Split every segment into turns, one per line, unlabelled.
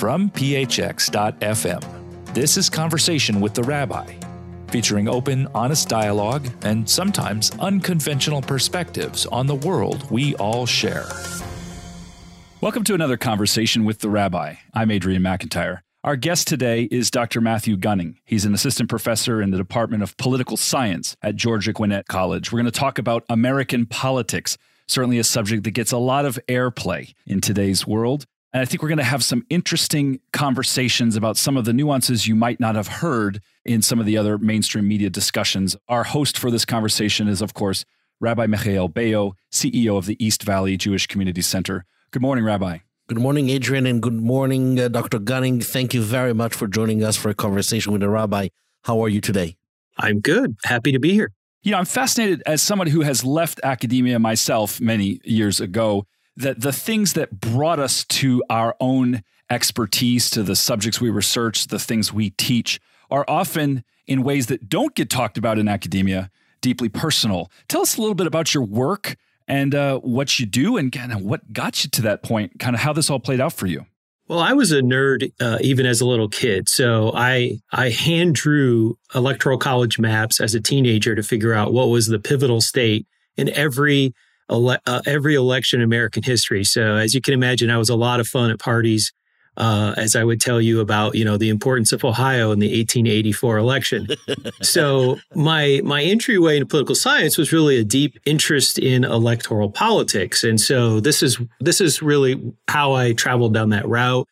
from phx.fm. This is Conversation with the Rabbi, featuring open, honest dialogue and sometimes unconventional perspectives on the world we all share.
Welcome to another Conversation with the Rabbi. I'm Adrian McIntyre. Our guest today is Dr. Matthew Gunning. He's an assistant professor in the Department of Political Science at Georgia Gwinnett College. We're going to talk about American politics, certainly a subject that gets a lot of airplay in today's world. And I think we're going to have some interesting conversations about some of the nuances you might not have heard in some of the other mainstream media discussions. Our host for this conversation is, of course, Rabbi Michael Beyo, CEO of the East Valley Jewish Community Center. Good morning, Rabbi.
Good morning, Adrian, and good morning, uh, Dr. Gunning. Thank you very much for joining us for a conversation with the rabbi. How are you today?
I'm good. Happy to be here.
You know, I'm fascinated as someone who has left academia myself many years ago that the things that brought us to our own expertise, to the subjects we research, the things we teach, are often in ways that don't get talked about in academia, deeply personal. Tell us a little bit about your work and uh, what you do and kind of what got you to that point, kind of how this all played out for you.
Well, I was a nerd uh, even as a little kid, so I I hand drew electoral college maps as a teenager to figure out what was the pivotal state in every ele- uh, every election in American history. So, as you can imagine, I was a lot of fun at parties uh, as I would tell you about, you know, the importance of Ohio in the 1884 election. so my my entryway into political science was really a deep interest in electoral politics, and so this is this is really how I traveled down that route.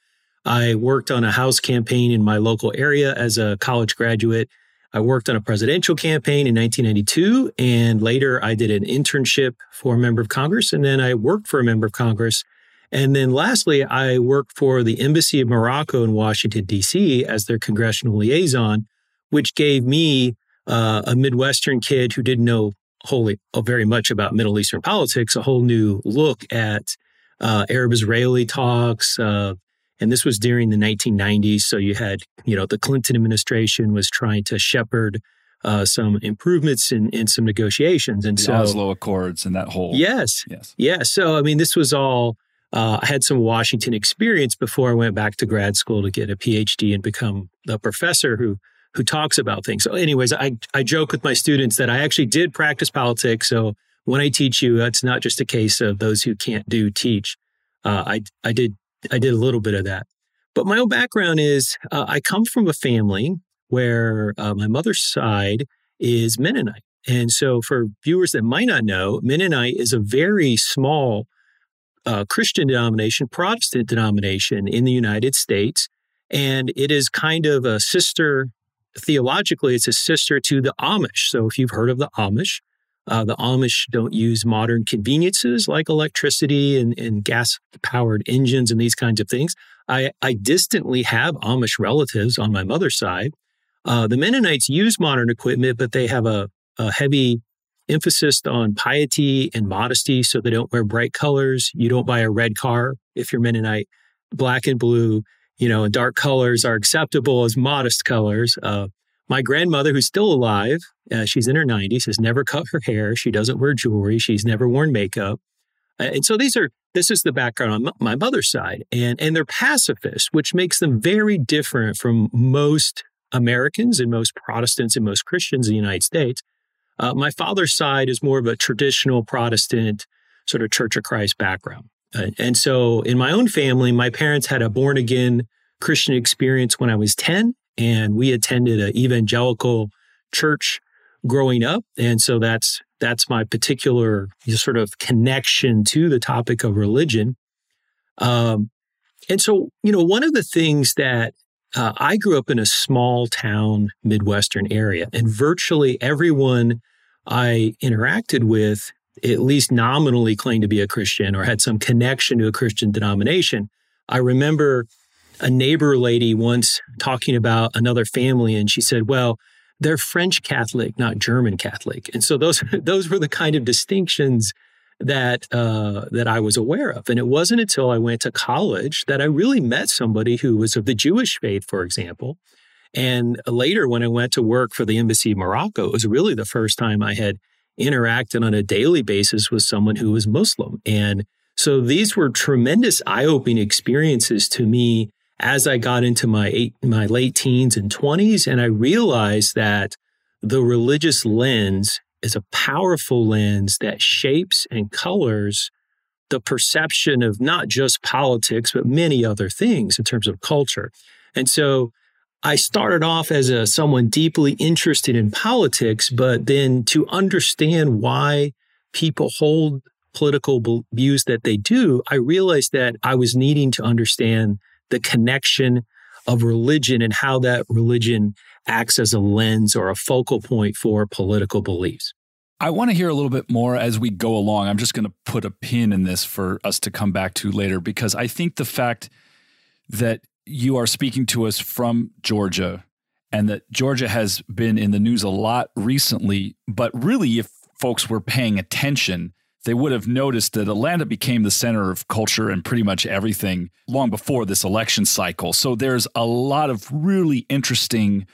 I worked on a House campaign in my local area as a college graduate. I worked on a presidential campaign in 1992, and later I did an internship for a member of Congress, and then I worked for a member of Congress and then lastly, I worked for the Embassy of Morocco in Washington, D.C. as their congressional liaison, which gave me uh, a Midwestern kid who didn't know wholly uh, very much about Middle Eastern politics, a whole new look at uh, Arab Israeli talks. And this was during the 1990s. So you had, you know, the Clinton administration was trying to shepherd uh, some improvements in, in some negotiations. And
the
so
Oslo Accords and that whole.
Yes.
Yes.
Yeah. So, I mean, this was all uh, I had some Washington experience before I went back to grad school to get a PhD and become the professor who who talks about things. So, anyways, I I joke with my students that I actually did practice politics. So when I teach you, it's not just a case of those who can't do teach. Uh, I I did I did a little bit of that. But my own background is uh, I come from a family where uh, my mother's side is Mennonite. And so, for viewers that might not know, Mennonite is a very small uh, Christian denomination, Protestant denomination in the United States. And it is kind of a sister, theologically, it's a sister to the Amish. So if you've heard of the Amish, uh, the Amish don't use modern conveniences like electricity and, and gas powered engines and these kinds of things. I, I distantly have Amish relatives on my mother's side. Uh, the Mennonites use modern equipment, but they have a, a heavy emphasis on piety and modesty so they don't wear bright colors. You don't buy a red car if you're Mennonite. Black and blue, you know, dark colors are acceptable as modest colors. Uh, my grandmother, who's still alive, uh, she's in her 90s, has never cut her hair. She doesn't wear jewelry. She's never worn makeup. Uh, and so these are this is the background on my mother's side, and and they're pacifists, which makes them very different from most Americans and most Protestants and most Christians in the United States. Uh, my father's side is more of a traditional Protestant sort of Church of Christ background. Uh, and so in my own family, my parents had a born again Christian experience when I was 10, and we attended an evangelical church growing up. And so that's that's my particular sort of connection to the topic of religion. Um, and so, you know, one of the things that uh, I grew up in a small town Midwestern area, and virtually everyone I interacted with at least nominally claimed to be a Christian or had some connection to a Christian denomination. I remember a neighbor lady once talking about another family, and she said, Well, they're French Catholic, not German Catholic. And so those those were the kind of distinctions that uh, that I was aware of. And it wasn't until I went to college that I really met somebody who was of the Jewish faith, for example. And later, when I went to work for the Embassy of Morocco, it was really the first time I had interacted on a daily basis with someone who was Muslim. And so these were tremendous eye opening experiences to me as I got into my eight, my late teens and 20s, and I realized that the religious lens is a powerful lens that shapes and colors the perception of not just politics, but many other things in terms of culture. And so I started off as a someone deeply interested in politics, but then to understand why people hold political views that they do, I realized that I was needing to understand the connection of religion and how that religion acts as a lens or a focal point for political beliefs.
I want to hear a little bit more as we go along. I'm just going to put a pin in this for us to come back to later because I think the fact that you are speaking to us from Georgia and that Georgia has been in the news a lot recently, but really, if folks were paying attention, they would have noticed that Atlanta became the center of culture and pretty much everything long before this election cycle. So there's a lot of really interesting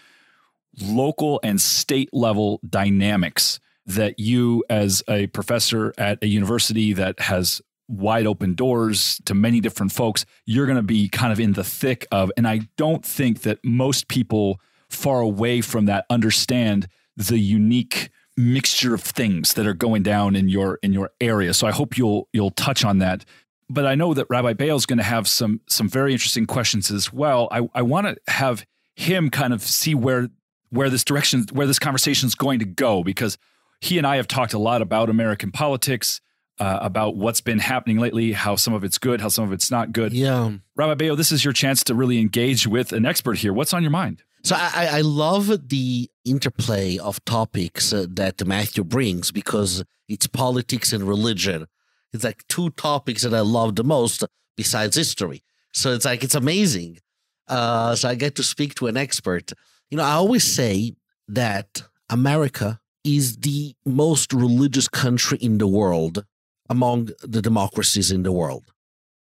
local and state level dynamics that you, as a professor at a university that has wide open doors to many different folks, you're going to be kind of in the thick of. And I don't think that most people far away from that understand the unique mixture of things that are going down in your in your area. So I hope you'll you'll touch on that. But I know that Rabbi Beyo is going to have some some very interesting questions as well. I, I want to have him kind of see where where this direction where this conversation is going to go because he and I have talked a lot about American politics, uh, about what's been happening lately, how some of it's good, how some of it's not good.
Yeah.
Rabbi Beyo, this is your chance to really engage with an expert here. What's on your mind?
So I, I love the interplay of topics uh, that Matthew brings because it's politics and religion. It's like two topics that I love the most besides history. So it's like it's amazing. Uh, so I get to speak to an expert. You know, I always say that America is the most religious country in the world among the democracies in the world.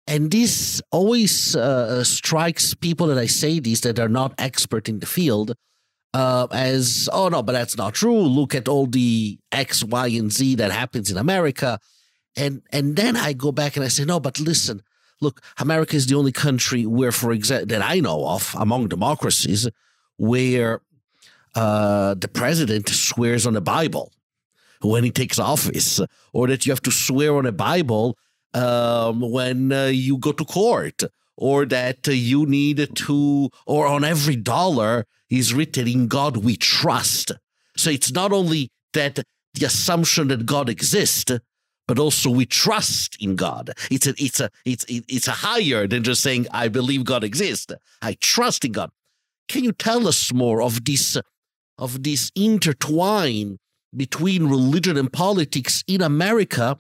And this always uh, strikes people that I say this that are not expert in the field uh, as, oh no, but that's not true. Look at all the X, Y, and Z that happens in America. And, and then I go back and I say, no, but listen, look, America is the only country where, for example, that I know of among democracies, where uh, the president swears on the Bible when he takes office, or that you have to swear on a Bible um, when uh, you go to court, or that uh, you need to, or on every dollar is written, In God we trust. So it's not only that the assumption that God exists, but also we trust in God. It's a, it's a, it's, it's a higher than just saying, I believe God exists. I trust in God. Can you tell us more of this of this intertwine between religion and politics in America,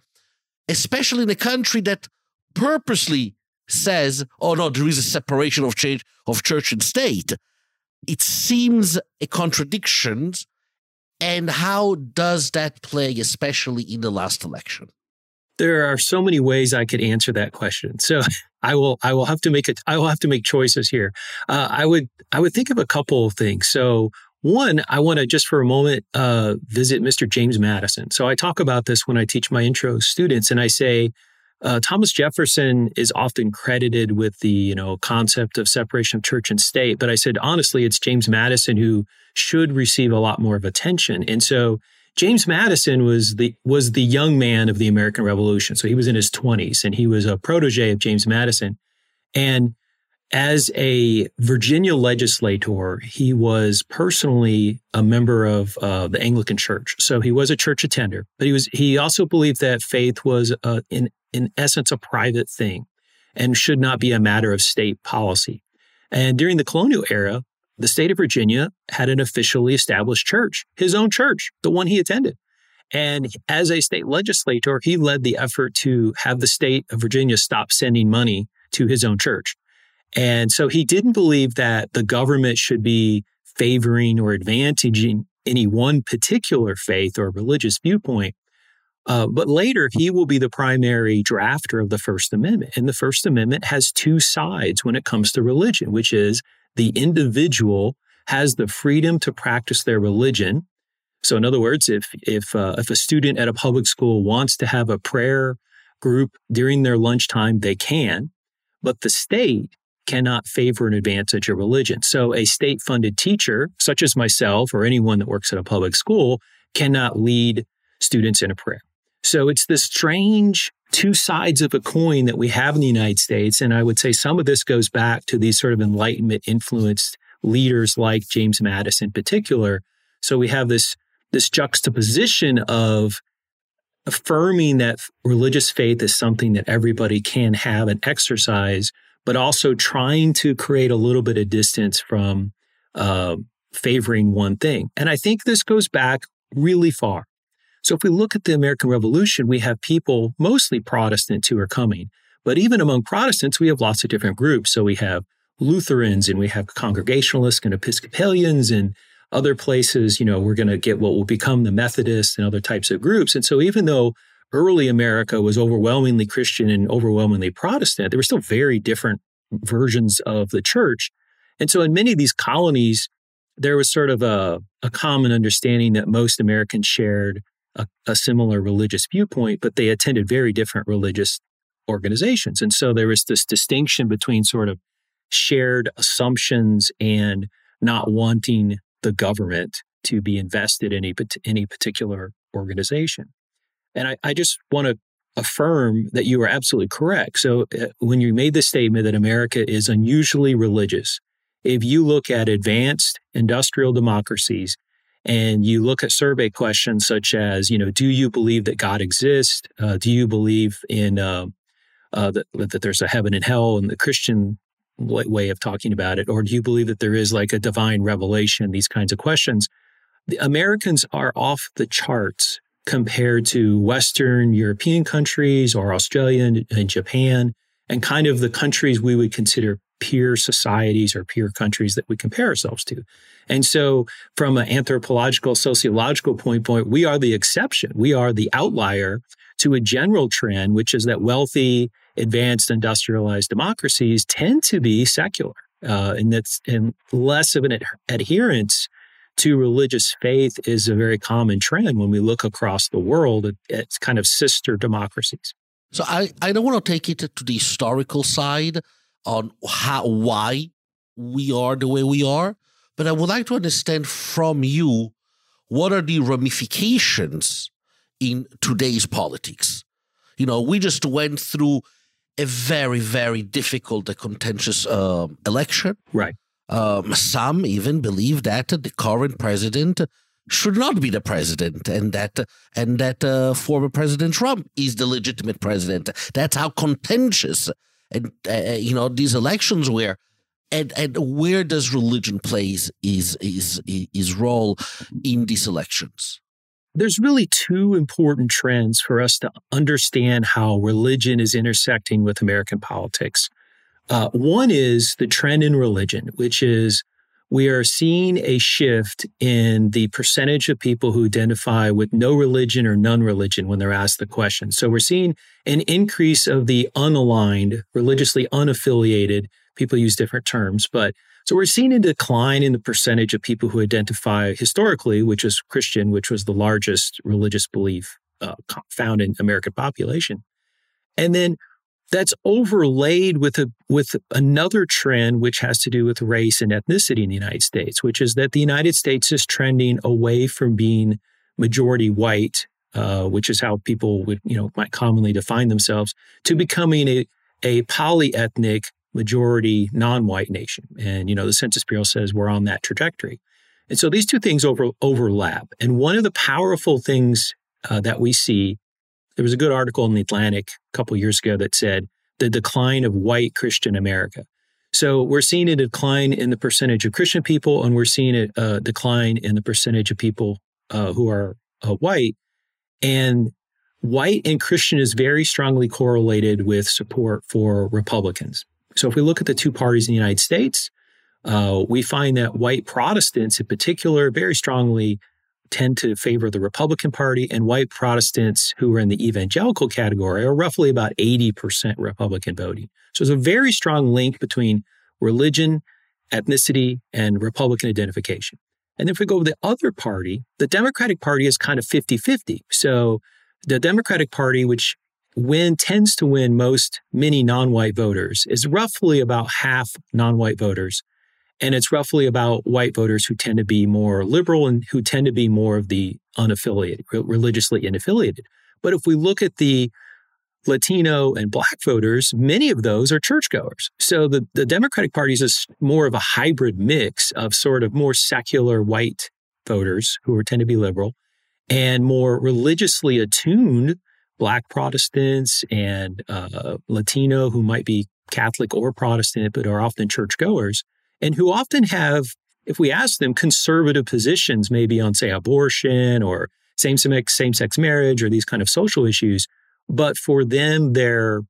especially in a country that purposely says, oh no, there is a separation of change of church and state. It seems a contradiction. And how does that play, especially in the last election?
There are so many ways I could answer that question. So I will I will have to make it I will have to make choices here. Uh, I would I would think of a couple of things. So one, I want to just for a moment uh, visit Mr. James Madison. So I talk about this when I teach my intro students, and I say uh, Thomas Jefferson is often credited with the you know concept of separation of church and state, but I said honestly, it's James Madison who should receive a lot more of attention. And so James Madison was the was the young man of the American Revolution. So he was in his 20s, and he was a protege of James Madison, and as a Virginia legislator, he was personally a member of uh, the Anglican Church. So he was a church attender, but he was he also believed that faith was uh, in in essence a private thing and should not be a matter of state policy. And during the colonial era, the state of Virginia had an officially established church, his own church, the one he attended. And as a state legislator, he led the effort to have the state of Virginia stop sending money to his own church. And so he didn't believe that the government should be favoring or advantaging any one particular faith or religious viewpoint. Uh, but later, he will be the primary drafter of the First Amendment. And the First Amendment has two sides when it comes to religion, which is the individual has the freedom to practice their religion. So, in other words, if if uh, if a student at a public school wants to have a prayer group during their lunchtime, they can. But the state cannot favor an advantage of religion. So a state funded teacher, such as myself or anyone that works at a public school, cannot lead students in a prayer. So it's this strange two sides of a coin that we have in the United States. And I would say some of this goes back to these sort of Enlightenment influenced leaders like James Madison in particular. So we have this, this juxtaposition of affirming that religious faith is something that everybody can have and exercise, but also trying to create a little bit of distance from uh, favoring one thing. And I think this goes back really far. So if we look at the American Revolution, we have people, mostly Protestants, who are coming. But even among Protestants, we have lots of different groups. So we have Lutherans and we have Congregationalists and Episcopalians and other places, you know, we're going to get what will become the Methodists and other types of groups. And so even though early America was overwhelmingly Christian and overwhelmingly Protestant, there were still very different versions of the church. And so in many of these colonies, there was sort of a, a common understanding that most Americans shared a, a similar religious viewpoint, but they attended very different religious organizations. And so there was this distinction between sort of shared assumptions and not wanting the government to be invested in any, any particular organization. And I, I just want to affirm that you are absolutely correct. So uh, when you made the statement that America is unusually religious, if you look at advanced industrial democracies, and you look at survey questions such as, you know, do you believe that God exists? Uh, do you believe in uh, uh, that, that there's a heaven and hell and the Christian way of talking about it? Or do you believe that there is like a divine revelation? These kinds of questions. The Americans are off the charts compared to Western European countries or Australia and Japan and kind of the countries we would consider peer societies or peer countries that we compare ourselves to. And so, from an anthropological, sociological point, point, we are the exception. We are the outlier to a general trend, which is that wealthy, advanced, industrialized democracies tend to be secular, uh, and that's and less of an ad- adherence to religious faith is a very common trend when we look across the world at, at kind of sister democracies.
So I, I don't want to take it to the historical side on how why we are the way we are, but I would like to understand from you what are the ramifications in today's politics. You know, we just went through a very, very difficult and contentious uh, election.
Right.
Um, some even believe that the current president should not be the president, and that and that uh, former President Trump is the legitimate president. That's how contentious and uh, uh, you know these elections were. And and where does religion plays is is is role in these elections?
There's really two important trends for us to understand how religion is intersecting with american politics uh, one is the trend in religion which is we are seeing a shift in the percentage of people who identify with no religion or none religion when they're asked the question. So we're seeing an increase of the unaligned, religiously unaffiliated. People use different terms, but so we're seeing a decline in the percentage of people who identify historically, which is Christian, which was the largest religious belief uh, found in American population. And then that's overlaid with a with another trend which has to do with race and ethnicity in the United States, which is that the United States is trending away from being majority white, uh, which is how people would you know might commonly define themselves, to becoming a a polyethnic majority non-white nation. And you know the Census Bureau says we're on that trajectory. And so these two things over, overlap. And one of the powerful things uh, that we see there was a good article in the Atlantic a couple years ago that said the decline of white Christian America. So we're seeing a decline in the percentage of Christian people, and we're seeing a, a decline in the percentage of people uh, who are uh, white. And white and Christian is very strongly correlated with support for Republicans. So if we look at the two parties in the United States, uh, we find that white Protestants in particular very strongly tend to favor the Republican Party, and white Protestants who are in the evangelical category are roughly about 80% Republican voting. So there's a very strong link between religion, ethnicity, and Republican identification. And if we go to the other party, the Democratic Party is kind of 50 50. So the Democratic Party, which win tends to win most many non-white voters is roughly about half non-white voters and it's roughly about white voters who tend to be more liberal and who tend to be more of the unaffiliated religiously unaffiliated but if we look at the Latino and black voters, many of those are churchgoers. So the, the Democratic Party is more of a hybrid mix of sort of more secular white voters who are, tend to be liberal and more religiously attuned Black Protestants and uh, Latino who might be Catholic or Protestant, but are often churchgoers, and who often have, if we ask them, conservative positions, maybe on, say, abortion or same sex same sex marriage or these kind of social issues. But for them, their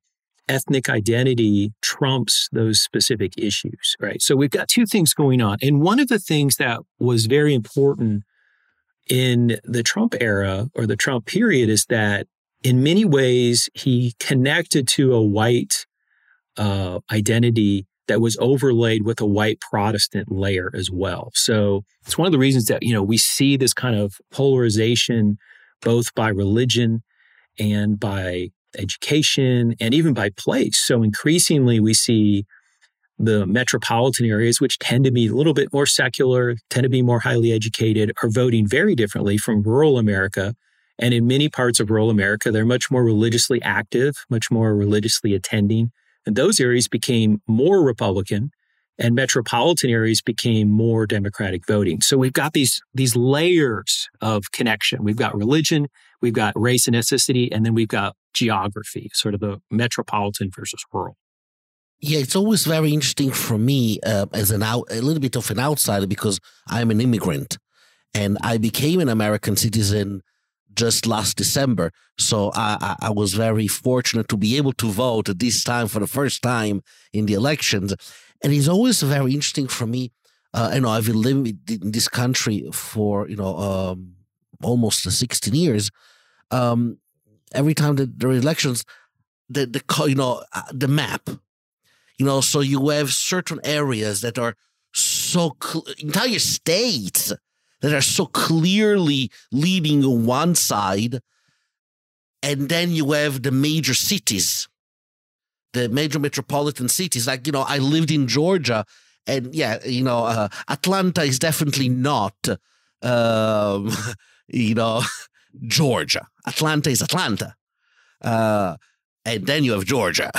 ethnic identity trumps those specific issues, right? So we've got two things going on. And one of the things that was very important in the Trump era or the Trump period is that in many ways, he connected to a white uh, identity that was overlaid with a white Protestant layer as well. So it's one of the reasons that, you know, we see this kind of polarization both by religion and by education and even by place. So increasingly we see the metropolitan areas, which tend to be a little bit more secular, tend to be more highly educated, are voting very differently from rural America, and in many parts of rural America, they're much more religiously active, much more religiously attending. And those areas became more Republican and metropolitan areas became more Democratic voting. So we've got these, these layers of connection. We've got religion, we've got race and ethnicity, and then we've got geography, sort of the metropolitan versus rural.
Yeah, it's always very interesting for me uh, as an out, a little bit of an outsider because I'm an immigrant and I became an American citizen just last December. So I, I, was very fortunate to be able to vote at this time for the first time in the elections. And it's always very interesting for me. Uh, I know I've been living in this country for, you know, um, almost 16 years. Um, every time that there are elections, the, the, you know, uh, the map, you know, so you have certain areas that are so, cl- entire states that are so clearly leading one side. And then you have the major cities, the major metropolitan cities. Like, you know, I lived in Georgia and yeah, you know, uh, Atlanta is definitely not, um, you know, Georgia. Atlanta is Atlanta. Uh, and then you have Georgia,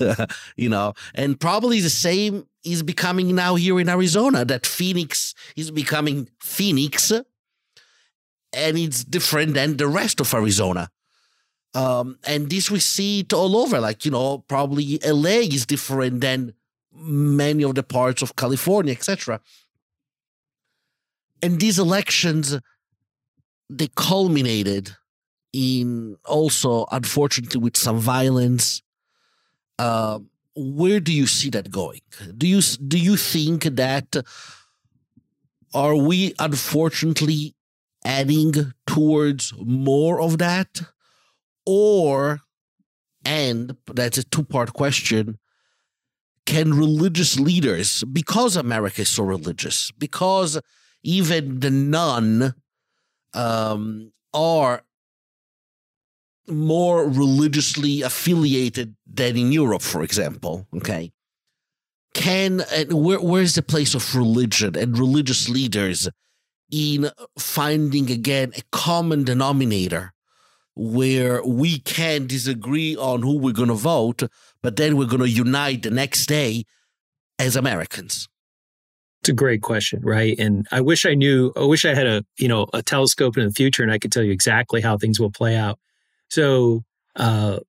you know, and probably the same is becoming now here in Arizona. That Phoenix is becoming Phoenix, and it's different than the rest of Arizona. Um, and this we see it all over. Like you know, probably LA is different than many of the parts of California, etc. And these elections, they culminated in also, unfortunately, with some violence. Uh, where do you see that going? Do you do you think that are we unfortunately adding towards more of that, or and that's a two part question. Can religious leaders, because America is so religious, because even the non um, are more religiously affiliated than in Europe, for example. Okay. Can and where where's the place of religion and religious leaders in finding again a common denominator where we can disagree on who we're going to vote, but then we're going to unite the next day as Americans?
It's a great question, right? And I wish I knew, I wish I had a, you know, a telescope in the future and I could tell you exactly how things will play out. So, uh,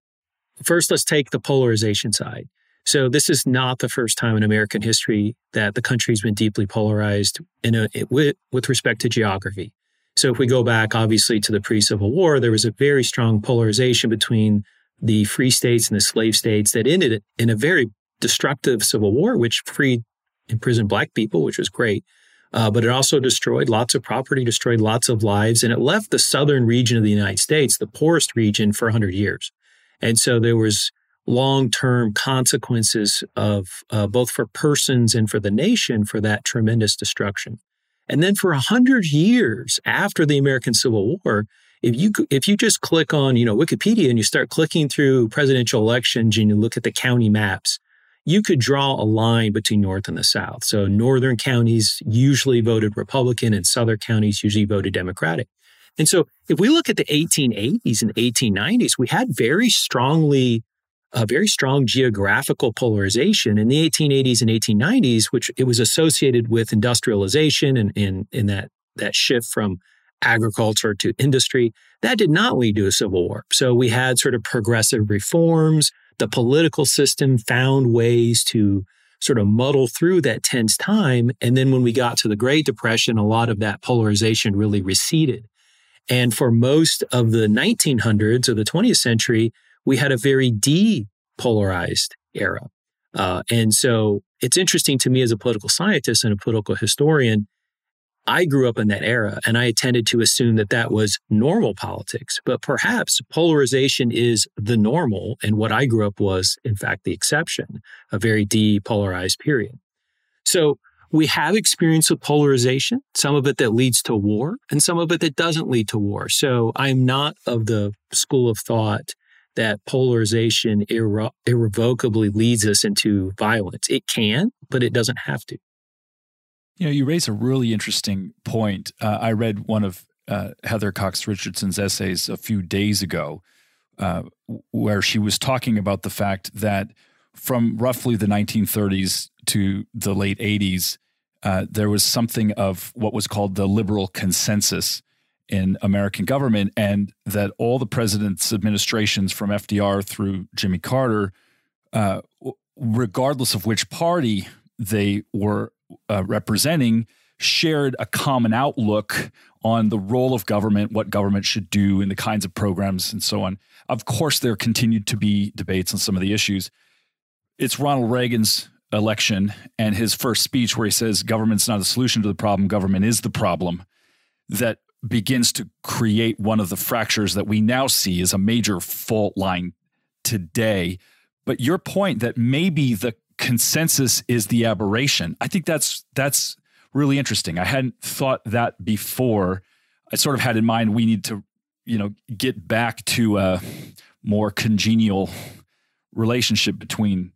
first, let's take the polarization side. So, this is not the first time in American history that the country's been deeply polarized in a, with, with respect to geography. So, if we go back, obviously, to the pre Civil War, there was a very strong polarization between the free states and the slave states that ended in a very destructive civil war, which freed imprisoned black people, which was great. Uh, but it also destroyed lots of property, destroyed lots of lives, and it left the southern region of the United States, the poorest region, for 100 years. And so there was long-term consequences of uh, both for persons and for the nation for that tremendous destruction. And then for 100 years after the American Civil War, if you if you just click on you know Wikipedia and you start clicking through presidential elections and you look at the county maps, you could draw a line between North and the South. So northern counties usually voted Republican and southern counties usually voted Democratic. And so if we look at the 1880s and 1890s, we had very strongly a very strong geographical polarization in the 1880s and 1890s, which it was associated with industrialization and in, in that that shift from agriculture to industry. That did not lead to a civil war. So we had sort of progressive reforms. The political system found ways to sort of muddle through that tense time. And then when we got to the Great Depression, a lot of that polarization really receded. And for most of the 1900s or the 20th century, we had a very depolarized era. Uh, and so it's interesting to me as a political scientist and a political historian I grew up in that era and I tended to assume that that was normal politics, but perhaps polarization is the normal. And what I grew up was, in fact, the exception, a very depolarized period. So we have experience with polarization, some of it that leads to war and some of it that doesn't lead to war. So I'm not of the school of thought that polarization irre- irrevocably leads us into violence. It can, but it doesn't have to.
You know, you raise a really interesting point. Uh, I read one of uh, Heather Cox Richardson's essays a few days ago, uh, where she was talking about the fact that from roughly the 1930s to the late 80s, uh, there was something of what was called the liberal consensus in American government, and that all the president's administrations from FDR through Jimmy Carter, uh, regardless of which party they were uh, representing shared a common outlook on the role of government, what government should do, and the kinds of programs and so on. Of course, there continued to be debates on some of the issues. It's Ronald Reagan's election and his first speech where he says government's not a solution to the problem, government is the problem, that begins to create one of the fractures that we now see as a major fault line today. But your point that maybe the consensus is the aberration. I think that's that's really interesting. I hadn't thought that before. I sort of had in mind we need to, you know, get back to a more congenial relationship between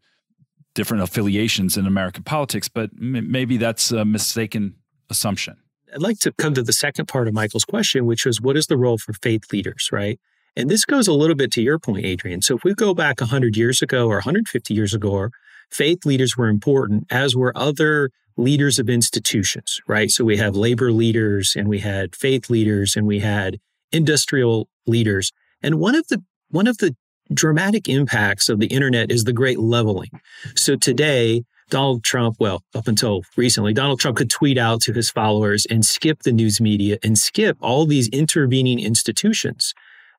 different affiliations in American politics, but m- maybe that's a mistaken assumption.
I'd like to come to the second part of Michael's question, which was what is the role for faith leaders, right? And this goes a little bit to your point, Adrian. So if we go back 100 years ago or 150 years ago, faith leaders were important, as were other leaders of institutions, right? So we have labor leaders and we had faith leaders and we had industrial leaders. And one of the one of the dramatic impacts of the internet is the great leveling. So today, Donald Trump, well, up until recently, Donald Trump could tweet out to his followers and skip the news media and skip all these intervening institutions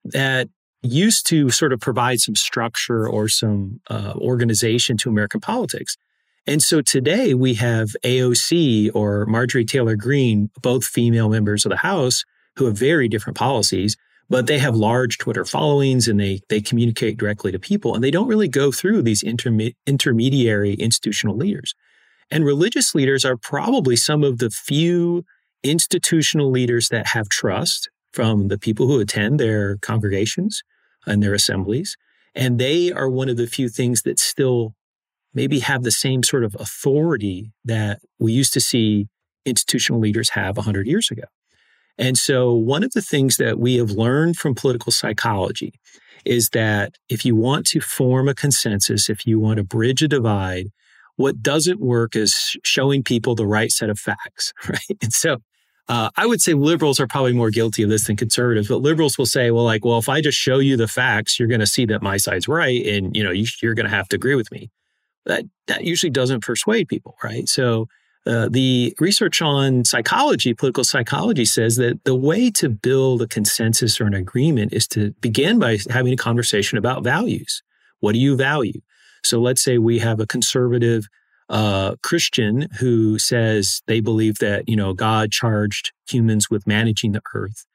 that used to sort of provide some structure or some uh, organization to American politics. And so today we have AOC or Marjorie Taylor Greene, both female members of the House who have very different policies, but they have large Twitter followings and they they communicate directly to people and they don't really go through these interme- intermediary institutional leaders. And religious leaders are probably some of the few institutional leaders that have trust from the people who attend their congregations and their assemblies. And they are one of the few things that still maybe have the same sort of authority that we used to see institutional leaders have 100 years ago. And so, one of the things that we have learned from political psychology is that if you want to form a consensus, if you want to bridge a divide, what doesn't work is showing people the right set of facts, right? And so, uh, I would say liberals are probably more guilty of this than conservatives, but liberals will say, well, like, well, if I just show you the facts, you're going to see that my side's right, and you know, you, are going to have to agree with me. That that usually doesn't persuade people, right? So. Uh, the research on psychology, political psychology, says that the way to build a consensus or an agreement is to begin by having a conversation about values. What do you value? So let's say we have a conservative a Christian who says they believe that, you know, God charged humans with managing the earth.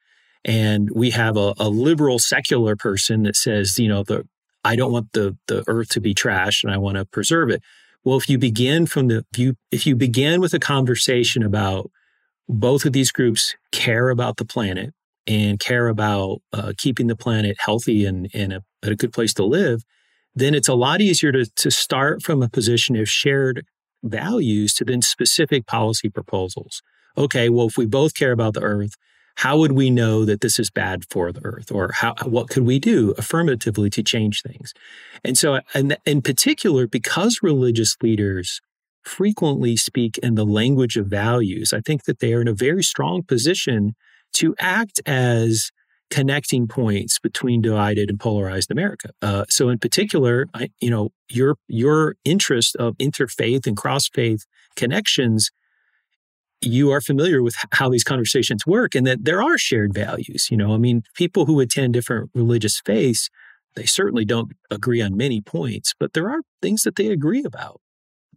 And we have a, a liberal secular person that says, you know, the I don't want the the earth to be trashed and I want to preserve it. Well, if you begin from the if you if you begin with a conversation about both of these groups care about the planet and care about uh, keeping the planet healthy and, and a, a good place to live, then it's a lot easier to, to start from a position of shared values to then specific policy proposals. Okay, well, if we both care about the earth, how would we know that this is bad for the earth or how, what could we do affirmatively to change things and so and in particular because religious leaders frequently speak in the language of values i think that they are in a very strong position to act as connecting points between divided and polarized America. Uh, so, in particular, I, you know, your your interest of interfaith and cross faith connections, you are familiar with how these conversations work, and that there are shared values. You know, I mean, people who attend different religious faiths, they certainly don't agree on many points, but there are things that they agree about.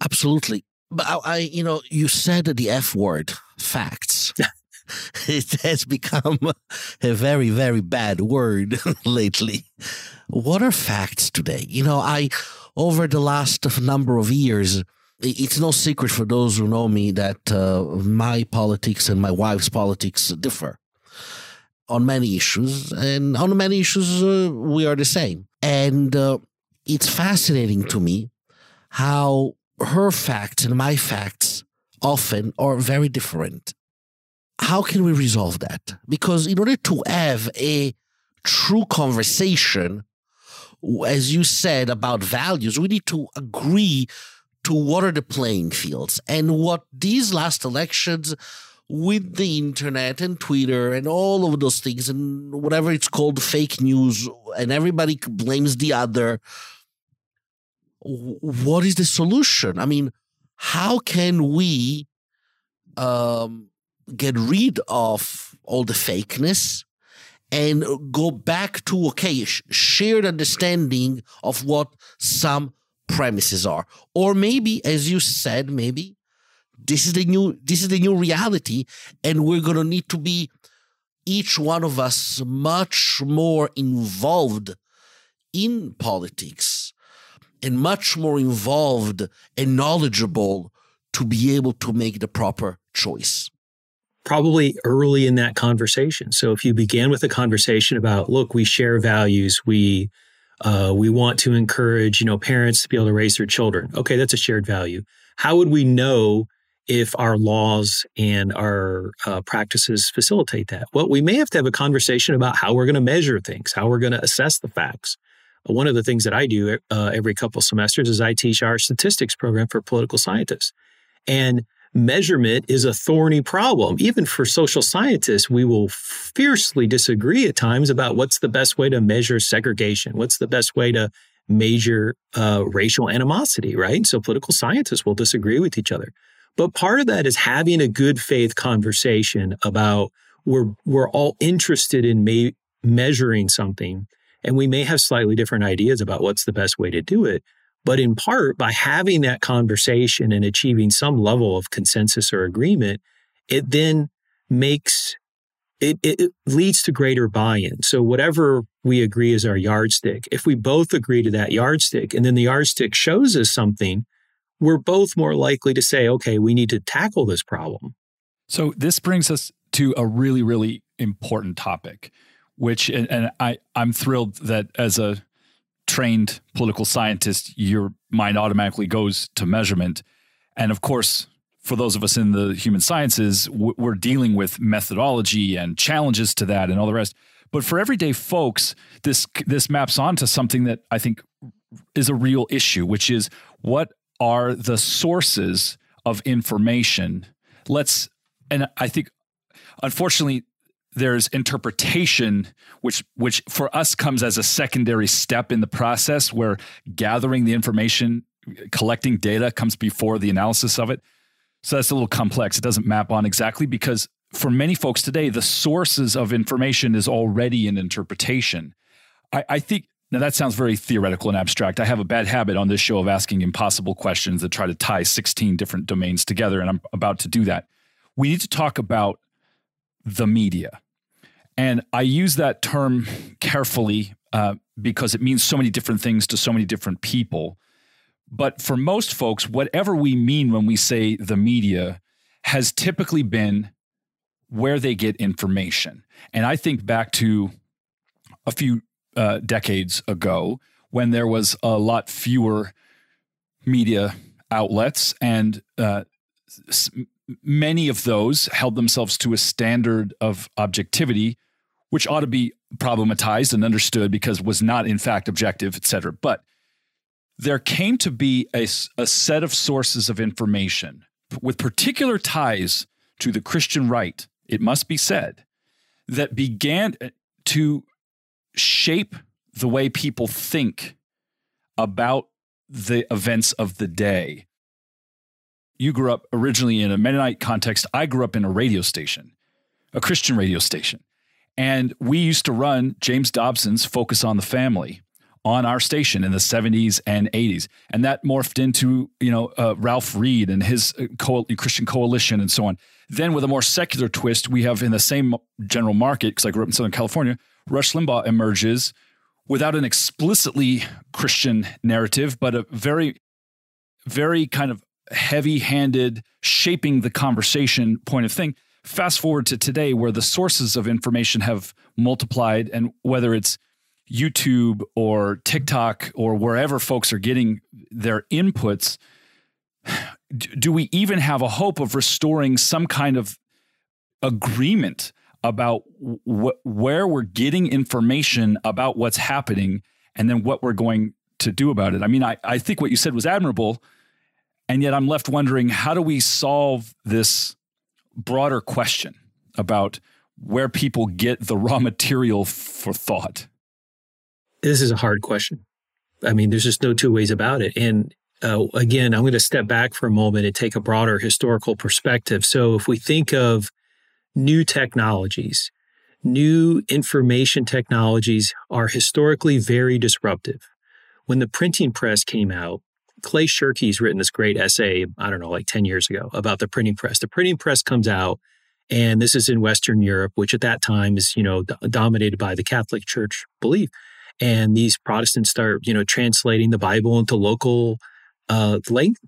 Absolutely. But I, I you know, you said the F word, facts. it has become a very, very bad word lately. What are facts today? You know, I, over the last number of years, it's no secret for those who know me that uh, my politics and my wife's politics differ on many issues, and on many issues uh, we are the same. And uh, it's fascinating to me how her facts and my facts often are very different how can we resolve that? Because in order to have a true conversation, as you said about values, we need to agree to what are the playing fields and what these last elections with the internet and Twitter and all of those things and whatever it's called fake news and everybody blames the other. What is the solution? I mean, how can we um, get rid of all the fakeness and go back to okay shared understanding of what some premises are. Or maybe as you said maybe this is the new this is the new reality and we're going to need to be each one of us much more involved in politics and much more involved and knowledgeable to be able to make the proper choice
probably early in that conversation. So if you began with a conversation about, look, we share values, we uh, we want to encourage, you know, parents to be able to raise their children. Okay, that's a shared value. How would we know if our laws and our uh, practices facilitate that? Well, we may have to have a conversation about how we're going to measure things, how we're going to assess the facts. One of the things that I do uh, every couple semesters is I teach our statistics program for political scientists. And measurement is a thorny problem. Even for social scientists, we will fiercely disagree at times about what's the best way to measure segregation, what's the best way to measure uh, racial animosity, right? So political scientists will disagree with each other. But part of that is having a good faith conversation about we're we're all interested in ma- measuring something, and we may have slightly different ideas about what's the best way to do it. But in part, by having that conversation and achieving some level of consensus or agreement, it then makes it, it, leads to greater buy-in. So whatever we agree is our yardstick, if we both agree to that yardstick and then the yardstick shows us something, we're both more likely to say, okay, we need to tackle this problem.
So this brings us to a really, really important topic, which and, and I, I'm thrilled that as a trained political scientist, your mind automatically goes to measurement. And of course, for those of us in the human sciences, we're dealing with methodology and challenges to that and all the rest. But for everyday folks, this this maps onto something that I think is a real issue, which is what are the sources of information? Let's and I think unfortunately there's interpretation which which for us comes as a secondary step in the process where gathering the information collecting data comes before the analysis of it. So that's a little complex. It doesn't map on exactly because for many folks today the sources of information is already an interpretation. I, I think now that sounds very theoretical and abstract. I have a bad habit on this show of asking impossible questions that try to tie 16 different domains together and i'm about to do that. We need to talk about the media and I use that term carefully uh, because it means so many different things to so many different people. But for most folks, whatever we mean when we say the media has typically been where they get information. And I think back to a few uh, decades ago when there was a lot fewer media outlets and uh, many of those held themselves to a standard of objectivity which ought to be problematized and understood because was not in fact objective, et cetera. But there came to be a, a set of sources of information with particular ties to the Christian right, it must be said, that began uh, to shape the way people think about the events of the day. You grew up originally in a Mennonite context. I grew up in a radio station, a Christian radio station. And we used to run James Dobson's Focus on the Family on our station in the 70s and 80s. And that morphed into, you know, uh, Ralph Reed and his uh, co- Christian Coalition and so on. Then with a more secular twist, we have in the same general market, because I grew up in Southern California, Rush Limbaugh emerges without an explicitly Christian narrative, but a very, very kind of heavy handed, shaping the conversation point of thing fast forward to today where the sources of information have multiplied and whether it's YouTube or TikTok or wherever folks are getting their inputs, do we even have a hope of restoring some kind of agreement about wh- where we're getting information about what's happening and then what we're going to do about it? I mean, I, I think what you said was admirable. And yet I'm left wondering how do we solve this broader question about where people get the raw material for thought?
This is a hard question. I mean, there's just no two ways about it. And uh, again, I'm going to step back for a moment and take a broader historical perspective. So, if we think of new technologies, new information technologies are historically very disruptive. When the printing press came out, Clay Shirky's written this great essay, I don't know, like 10 years ago about the printing press. The printing press comes out, and this is in Western Europe, which at that time is, you know, dominated by the Catholic Church belief. And these Protestants start, you know, translating the Bible into local uh,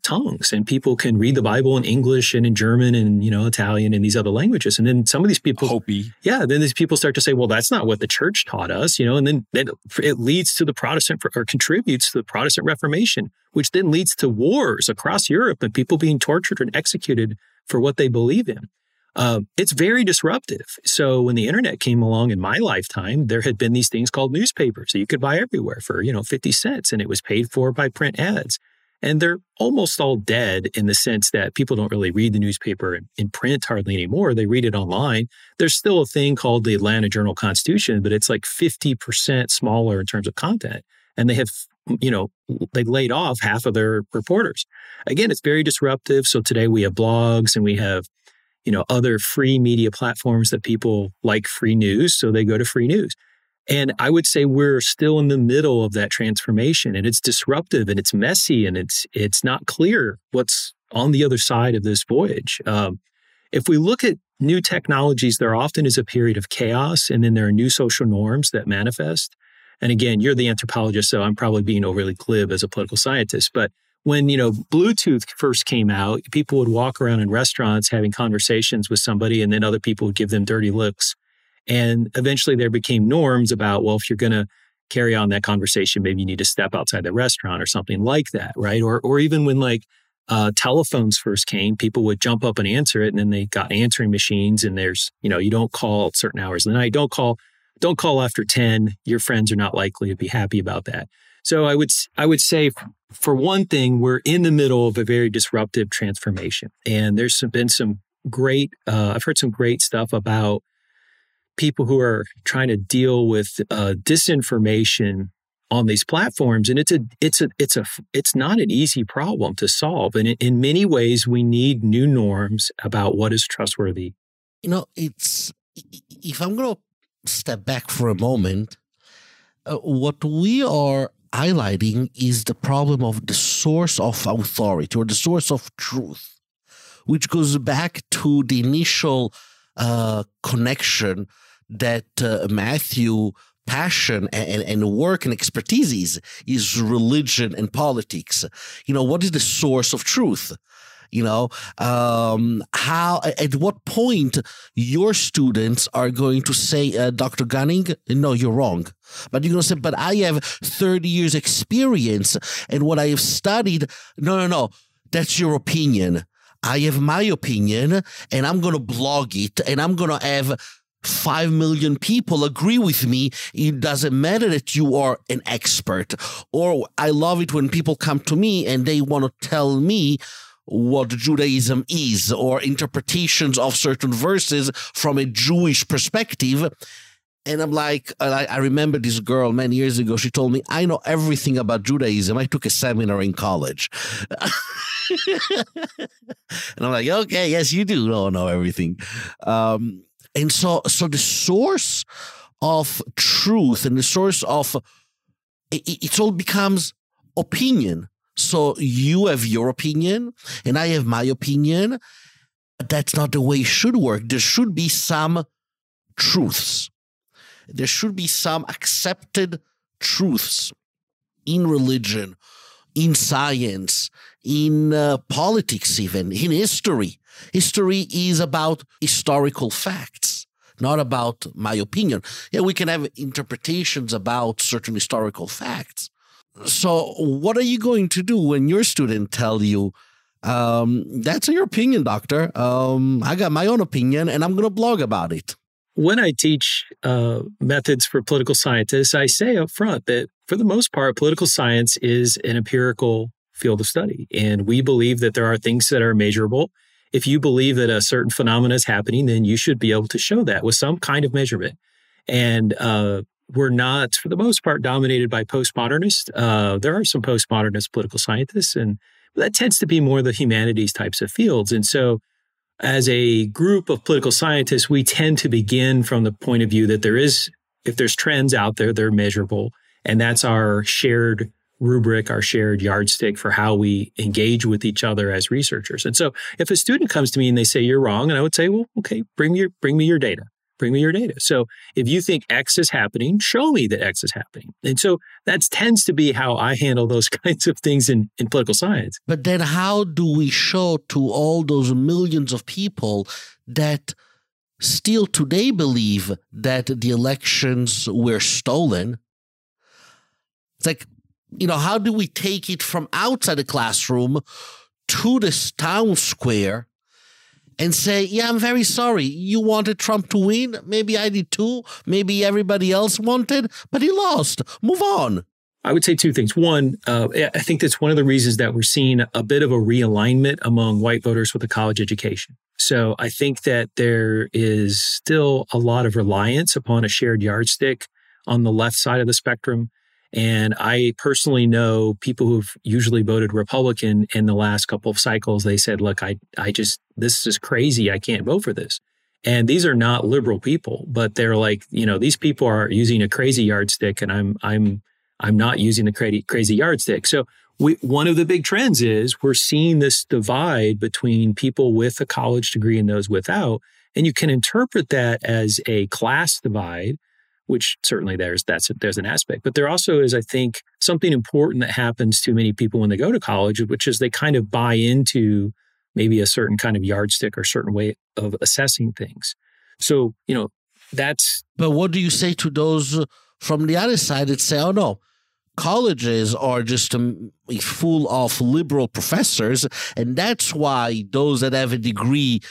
tongues, and people can read the Bible in English and in German and you know Italian and these other languages. And then some of these people,
Hopi,
yeah, then these people start to say, well, that's not what the church taught us, you know. And then, then it leads to the Protestant or contributes to the Protestant Reformation, which then leads to wars across Europe and people being tortured and executed for what they believe in. Uh, it's very disruptive. So when the internet came along in my lifetime, there had been these things called newspapers that you could buy everywhere for, you know, 50 cents and it was paid for by print ads. And they're almost all dead in the sense that people don't really read the newspaper in, in, print hardly anymore. They read it online. There's still a thing called the Atlanta Journal Constitution, but it's like 50% smaller in terms of content. And they have, you know, they laid off half of their reporters. Again, it's very disruptive. So today we have blogs and we have, you know, other free media platforms that people like free news. So they go to free news. And I would say we're still in the middle of that transformation and it's disruptive and it's messy and it's it's not clear what's on the other side of this voyage. Um, if we look at new technologies, there often is a period of chaos and then there are new social norms that manifest. And again, you're the anthropologist, so I'm probably being overly glib as a political scientist. But when you know Bluetooth first came out, people would walk around in restaurants having conversations with somebody, and then other people would give them dirty looks and eventually there became norms about, well, if you're going to carry on that conversation, maybe you need to step outside the restaurant or something like that, right? Or, or even when like uh, telephones first came, people would jump up and answer it, and then they got answering machines. And there's, you know, you don't call certain hours of the night. Don't call, don't call after ten. Your friends are not likely to be happy about that. So I would, I would say, for one thing, we're in the middle of a very disruptive transformation, and there's been some great. Uh, I've heard some great stuff about people who are trying to deal with uh, disinformation on these platforms and it's a it's a it's a it's not an easy problem to solve and in, many ways we need new norms about what is trustworthy.
You know it's if i'm going to step back for a moment uh, what we are highlighting is the problem of the source of authority or the source of truth which goes back to the initial uh, connection that uh, Matthew passion and, and work and expertise is, is religion and politics. You know, what is the source of truth? you know um, how at what point your students are going to say uh, dr gunning no you're wrong but you're going to say but i have 30 years experience and what i have studied no no no that's your opinion i have my opinion and i'm going to blog it and i'm going to have 5 million people agree with me. It doesn't matter that you are an expert. Or I love it when people come to me and they want to tell me what Judaism is or interpretations of certain verses from a Jewish perspective. And I'm like, I, remember this girl many years ago. She told me, I know everything about Judaism. I took a seminar in college. and I'm like, okay, yes, you do know, know everything. Um, and so, so the source of truth and the source of it, it all becomes opinion. So you have your opinion and I have my opinion. But That's not the way it should work. There should be some truths. There should be some accepted truths in religion, in science, in uh, politics, even in history. History is about historical facts, not about my opinion. Yeah, we can have interpretations about certain historical facts. So, what are you going to do when your student tell you, um, "That's your opinion, doctor. Um, I got my own opinion, and I'm going to blog about it."
When I teach uh, methods for political scientists, I say up front that for the most part, political science is an empirical field of study. And we believe that there are things that are measurable. If you believe that a certain phenomenon is happening, then you should be able to show that with some kind of measurement. And uh, we're not, for the most part, dominated by postmodernists. Uh, there are some postmodernist political scientists, and that tends to be more the humanities types of fields. And so, as a group of political scientists, we tend to begin from the point of view that there is, if there's trends out there, they're measurable. And that's our shared rubric, our shared yardstick for how we engage with each other as researchers. And so if a student comes to me and they say you're wrong, and I would say, well, okay, bring me your bring me your data. Bring me your data. So if you think X is happening, show me that X is happening. And so that tends to be how I handle those kinds of things in, in political science.
But then how do we show to all those millions of people that still today believe that the elections were stolen? It's like you know, how do we take it from outside the classroom to this town square and say, yeah, I'm very sorry. You wanted Trump to win. Maybe I did too. Maybe everybody else wanted, but he lost. Move on.
I would say two things. One, uh, I think that's one of the reasons that we're seeing a bit of a realignment among white voters with a college education. So I think that there is still a lot of reliance upon a shared yardstick on the left side of the spectrum and I personally know people who've usually voted Republican in the last couple of cycles. They said, look, I, I just, this is crazy. I can't vote for this. And these are not liberal people, but they're like, you know, these people are using a crazy yardstick and I'm, I'm, I'm not using the crazy, crazy yardstick. So we, one of the big trends is we're seeing this divide between people with a college degree and those without. And you can interpret that as a class divide which certainly there's that's there's an aspect. But there also is i think something important that happens to many people when they go to college which is they kind of buy into maybe a certain kind of yardstick or certain way of assessing things. So you know that's
but what do you say to those from the other side that say oh no colleges are just um, full of liberal professors and that's why those that have a degree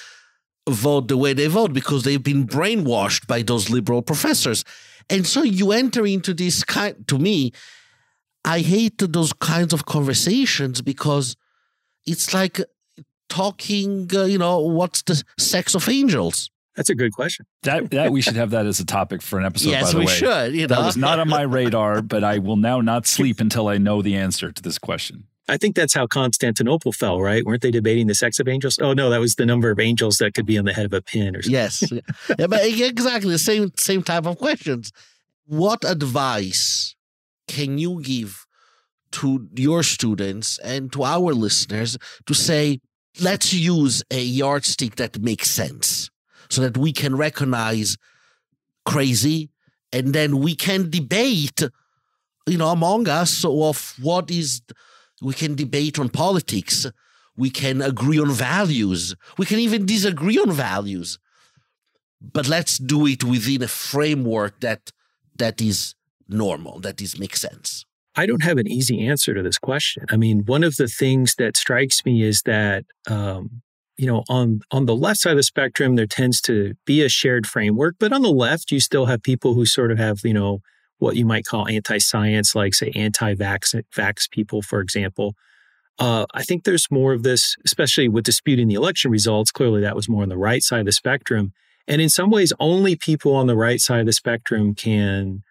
vote the way they vote because they've been brainwashed by those liberal professors. And so you enter into this kind, to me, I hate those kinds of conversations because it's like talking, uh, you know, what's the sex of angels?
That's a good question.
That that we should have that as a topic for an episode.
yes,
by the
we
way.
should. You know?
That was not on my radar, but I will now not sleep until I know the answer to this question.
I think that's how Constantinople fell, right? Weren't they debating the sex of angels? Oh no, that was the number of angels that could be on the head of a pin or something.
Yes. yeah, but exactly the same same type of questions. What advice can you give to your students and to our listeners to say, let's use a yardstick that makes sense so that we can recognize crazy and then we can debate, you know, among us of what is we can debate on politics. we can agree on values. We can even disagree on values. But let's do it within a framework that that is normal, that is makes sense.
I don't have an easy answer to this question. I mean, one of the things that strikes me is that um, you know on on the left side of the spectrum there tends to be a shared framework, but on the left you still have people who sort of have you know what you might call anti-science, like say anti-vax vax people, for example. Uh, I think there's more of this, especially with disputing the election results. Clearly, that was more on the right side of the spectrum. And in some ways, only people on the right side of the spectrum can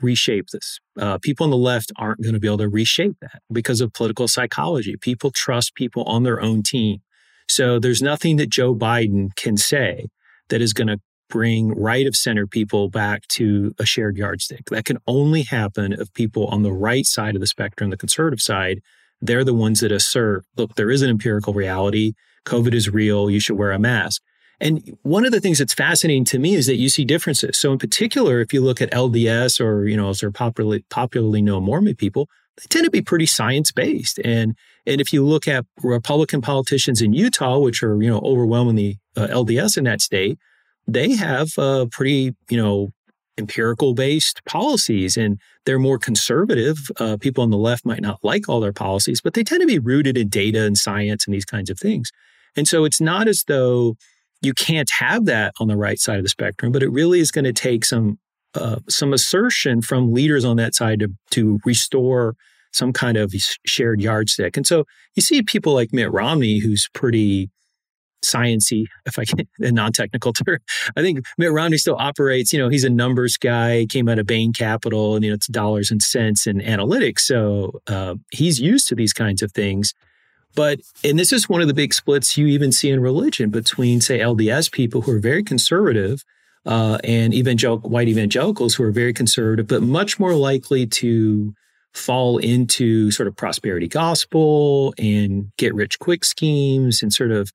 reshape this. Uh, people on the left aren't going to be able to reshape that because of political psychology. People trust people on their own team. So there's nothing that Joe Biden can say that is going to bring right of center people back to a shared yardstick. That can only happen if people on the right side of the spectrum, the conservative side, they're the ones that assert, look, there is an empirical reality. COVID is real. You should wear a mask. And one of the things that's fascinating to me is that you see differences. So in particular, if you look at LDS or, you know, as they're popularly, popularly known Mormon people, they tend to be pretty science based. And, and if you look at Republican politicians in Utah, which are, you know, overwhelmingly uh, LDS in that state, they have uh, pretty, you know, empirical based policies and they're more conservative. Uh, people on the left might not like all their policies, but they tend to be rooted in data and science and these kinds of things. And so it's not as though you can't have that on the right side of the spectrum, but it really is going to take some uh, some assertion from leaders on that side to, to restore some kind of shared yardstick. And so you see people like Mitt Romney, who's pretty sciency, if I can, a non-technical term. I think Mitt Romney still operates, you know, he's a numbers guy, came out of Bain Capital, and, you know, it's dollars and cents and analytics. So uh, he's used to these kinds of things. But, and this is one of the big splits you even see in religion between, say, LDS people who are very conservative uh, and evangelical, white evangelicals who are very conservative, but much more likely to fall into sort of prosperity gospel and get rich quick schemes and sort of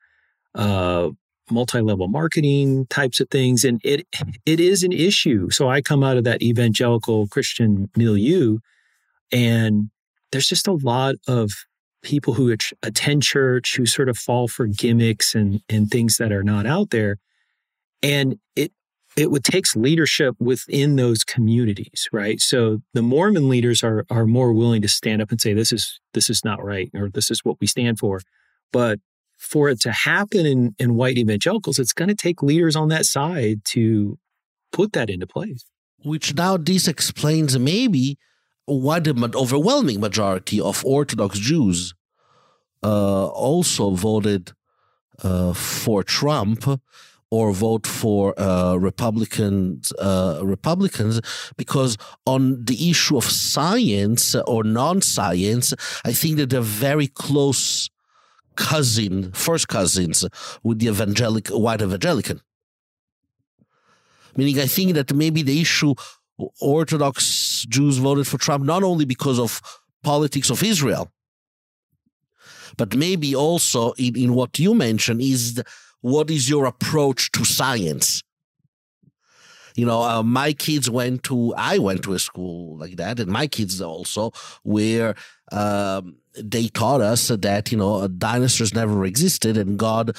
uh, multi-level marketing types of things and it it is an issue. So i come out of that evangelical christian milieu and there's just a lot of people who attend church who sort of fall for gimmicks and and things that are not out there. And it it would takes leadership within those communities right? So the mormon leaders are are more willing to stand up and say this is this is not right or this is what we stand for. But for it to happen in, in white evangelicals, it's going to take leaders on that side to put that into place.
Which now this explains maybe why the overwhelming majority of Orthodox Jews uh, also voted uh, for Trump or vote for uh, Republicans, uh, Republicans, because on the issue of science or non-science, I think that they're very close cousin, first cousins with the evangelic, white evangelical. Meaning, I think that maybe the issue Orthodox Jews voted for Trump not only because of politics of Israel, but maybe also in, in what you mentioned is the, what is your approach to science? You know, uh, my kids went to, I went to a school like that, and my kids also, where um, they taught us that you know dinosaurs never existed and God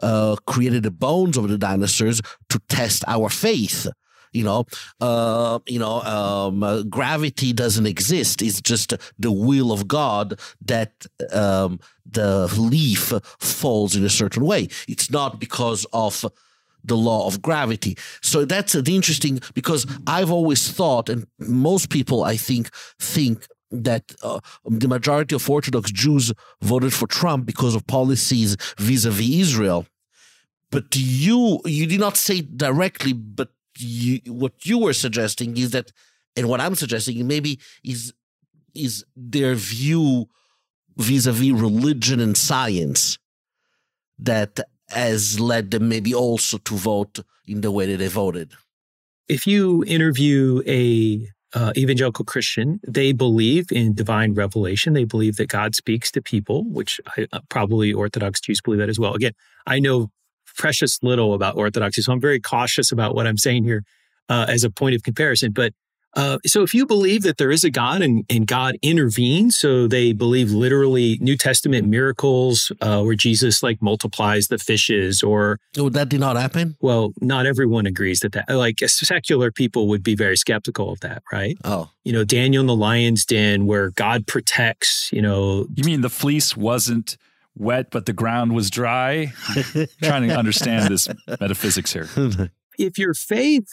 uh, created the bones of the dinosaurs to test our faith. You know, uh, you know, um, uh, gravity doesn't exist. It's just the will of God that um, the leaf falls in a certain way. It's not because of the law of gravity. So that's the interesting because I've always thought, and most people I think think that uh, the majority of Orthodox Jews voted for Trump because of policies vis-a-vis Israel. But you you did not say directly, but you, what you were suggesting is that, and what I'm suggesting maybe is is their view vis-a-vis religion and science that has led them maybe also to vote in the way that they voted.
If you interview a uh, evangelical Christian, they believe in divine revelation. They believe that God speaks to people, which I, uh, probably Orthodox Jews believe that as well. Again, I know precious little about Orthodoxy, so I'm very cautious about what I'm saying here uh, as a point of comparison. But Uh, so if you believe that there is a God and, and God intervenes, so they believe literally New Testament miracles uh, where Jesus like multiplies the fishes or.
Oh, that did not happen?
Well, not everyone agrees that that, like secular people would be very skeptical of that, right?
Oh.
You know, Daniel in the lion's den where God protects, you know.
You mean the fleece wasn't wet, but the ground was dry? trying to understand this metaphysics here.
if your faith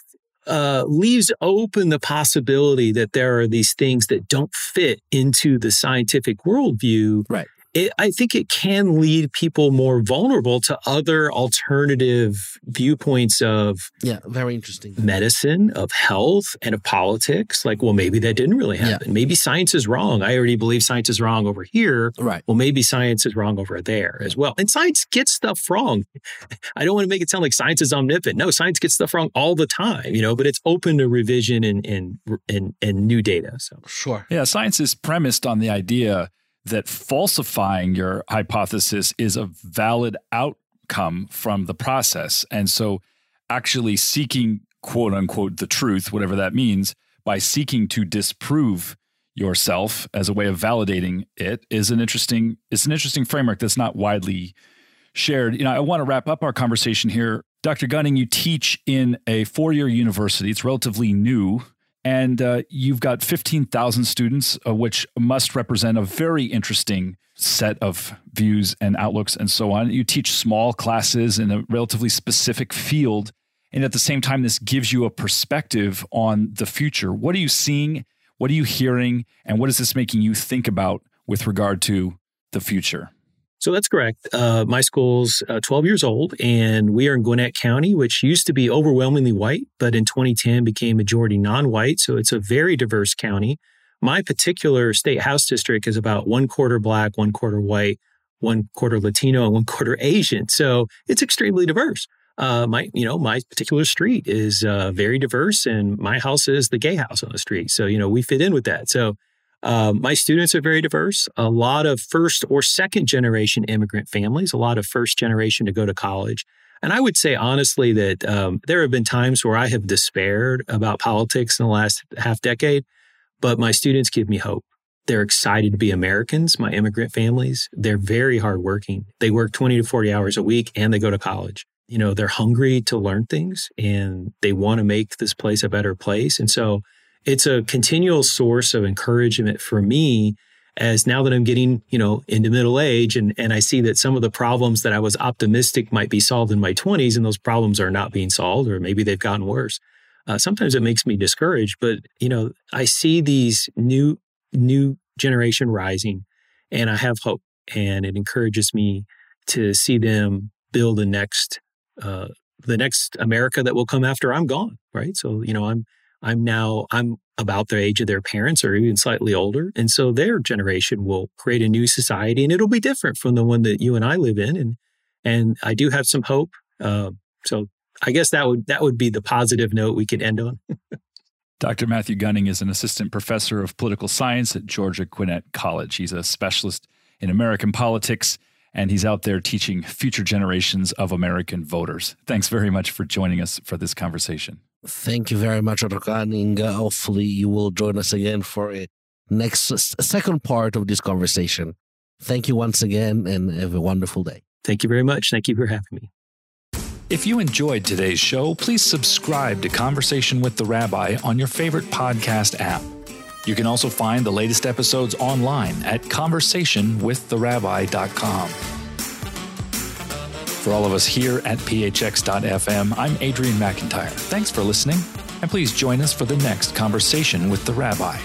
uh, leaves open the possibility that there are these things that don't fit into the scientific worldview,
right
it, I think it can lead people more vulnerable to other alternative viewpoints of
yeah, very interesting
medicine, of health, and of politics. Like, well, maybe that didn't really happen. Yeah. Maybe science is wrong. I already believe science is wrong over here.
Right.
Well, maybe science is wrong over there as well. And science gets stuff wrong. I don't want to make it sound like science is omnipotent. No, science gets stuff wrong all the time. You know, but it's open to revision and and and, and new data. So
sure.
Yeah, science is premised on the idea that falsifying your hypothesis is a valid outcome from the process. And so, actually seeking quote unquote the truth, whatever that means, by seeking to disprove yourself as a way of validating it is an interesting it's an interesting framework that's not widely shared. You know, I want to wrap up our conversation here. Dr. Gunning, you teach in a four-year university. It's relatively new and uh, you've got 15,000 students, uh, which must represent a very interesting set of views and outlooks and so on. You teach small classes in a relatively specific field. And at the same time, this gives you a perspective on the future. What are you seeing? What are you hearing? And what is this making you think about with regard to the future?
So that's correct. Uh, my school's uh, 12 years old, and we are in Gwinnett County, which used to be overwhelmingly white, but in 2010 became majority non white. So it's a very diverse county. My particular state house district is about one quarter black, one quarter white, one quarter Latino, and one quarter Asian. So it's extremely diverse. Uh, my, you know, my particular street is uh, very diverse, and my house is the gay house on the street. So, you know, we fit in with that. So um, my students are very diverse. A lot of first or second generation immigrant families, a lot of first generation to go to college. And I would say honestly that um, there have been times where I have despaired about politics in the last half decade, but my students give me hope. They're excited to be Americans, my immigrant families. They're very hardworking. They work 20 to 40 hours a week and they go to college. You know, they're hungry to learn things and they want to make this place a better place. And so it's a continual source of encouragement for me as now that I'm getting, you know, into middle age and, and I see that some of the problems that I was optimistic might be solved in my 20s and those problems are not being solved or maybe they've gotten worse. Uh, sometimes it makes me discouraged, but you know, I see these new new generation rising and I have hope and it encourages me to see them build the next uh, the next America that will come after I'm gone, right? So, you know, I'm I'm now, I'm about the age of their parents or even slightly older. And so their generation will create a new society and it'll be different from the one that you and I live in. And, and I do have some hope. Uh, so I guess that would, that would be the positive note we could end on.
Dr. Matthew Gunning is an assistant professor of political science at Georgia Gwinnett College. He's a specialist in American politics and he's out there teaching future generations of American voters. Thanks very much for joining us for this conversation.
Thank you very much, Dr. Gunning. Uh, hopefully, you will join us again for a next a second part of this conversation. Thank you once again and have a wonderful day.
Thank you very much. Thank you for having me.
If you enjoyed today's show, please subscribe to Conversation with the Rabbi on your favorite podcast app. You can also find the latest episodes online at conversationwiththerabbi.com. For all of us here at phx.fm, I'm Adrian McIntyre. Thanks for listening, and please join us for the next conversation with the rabbi.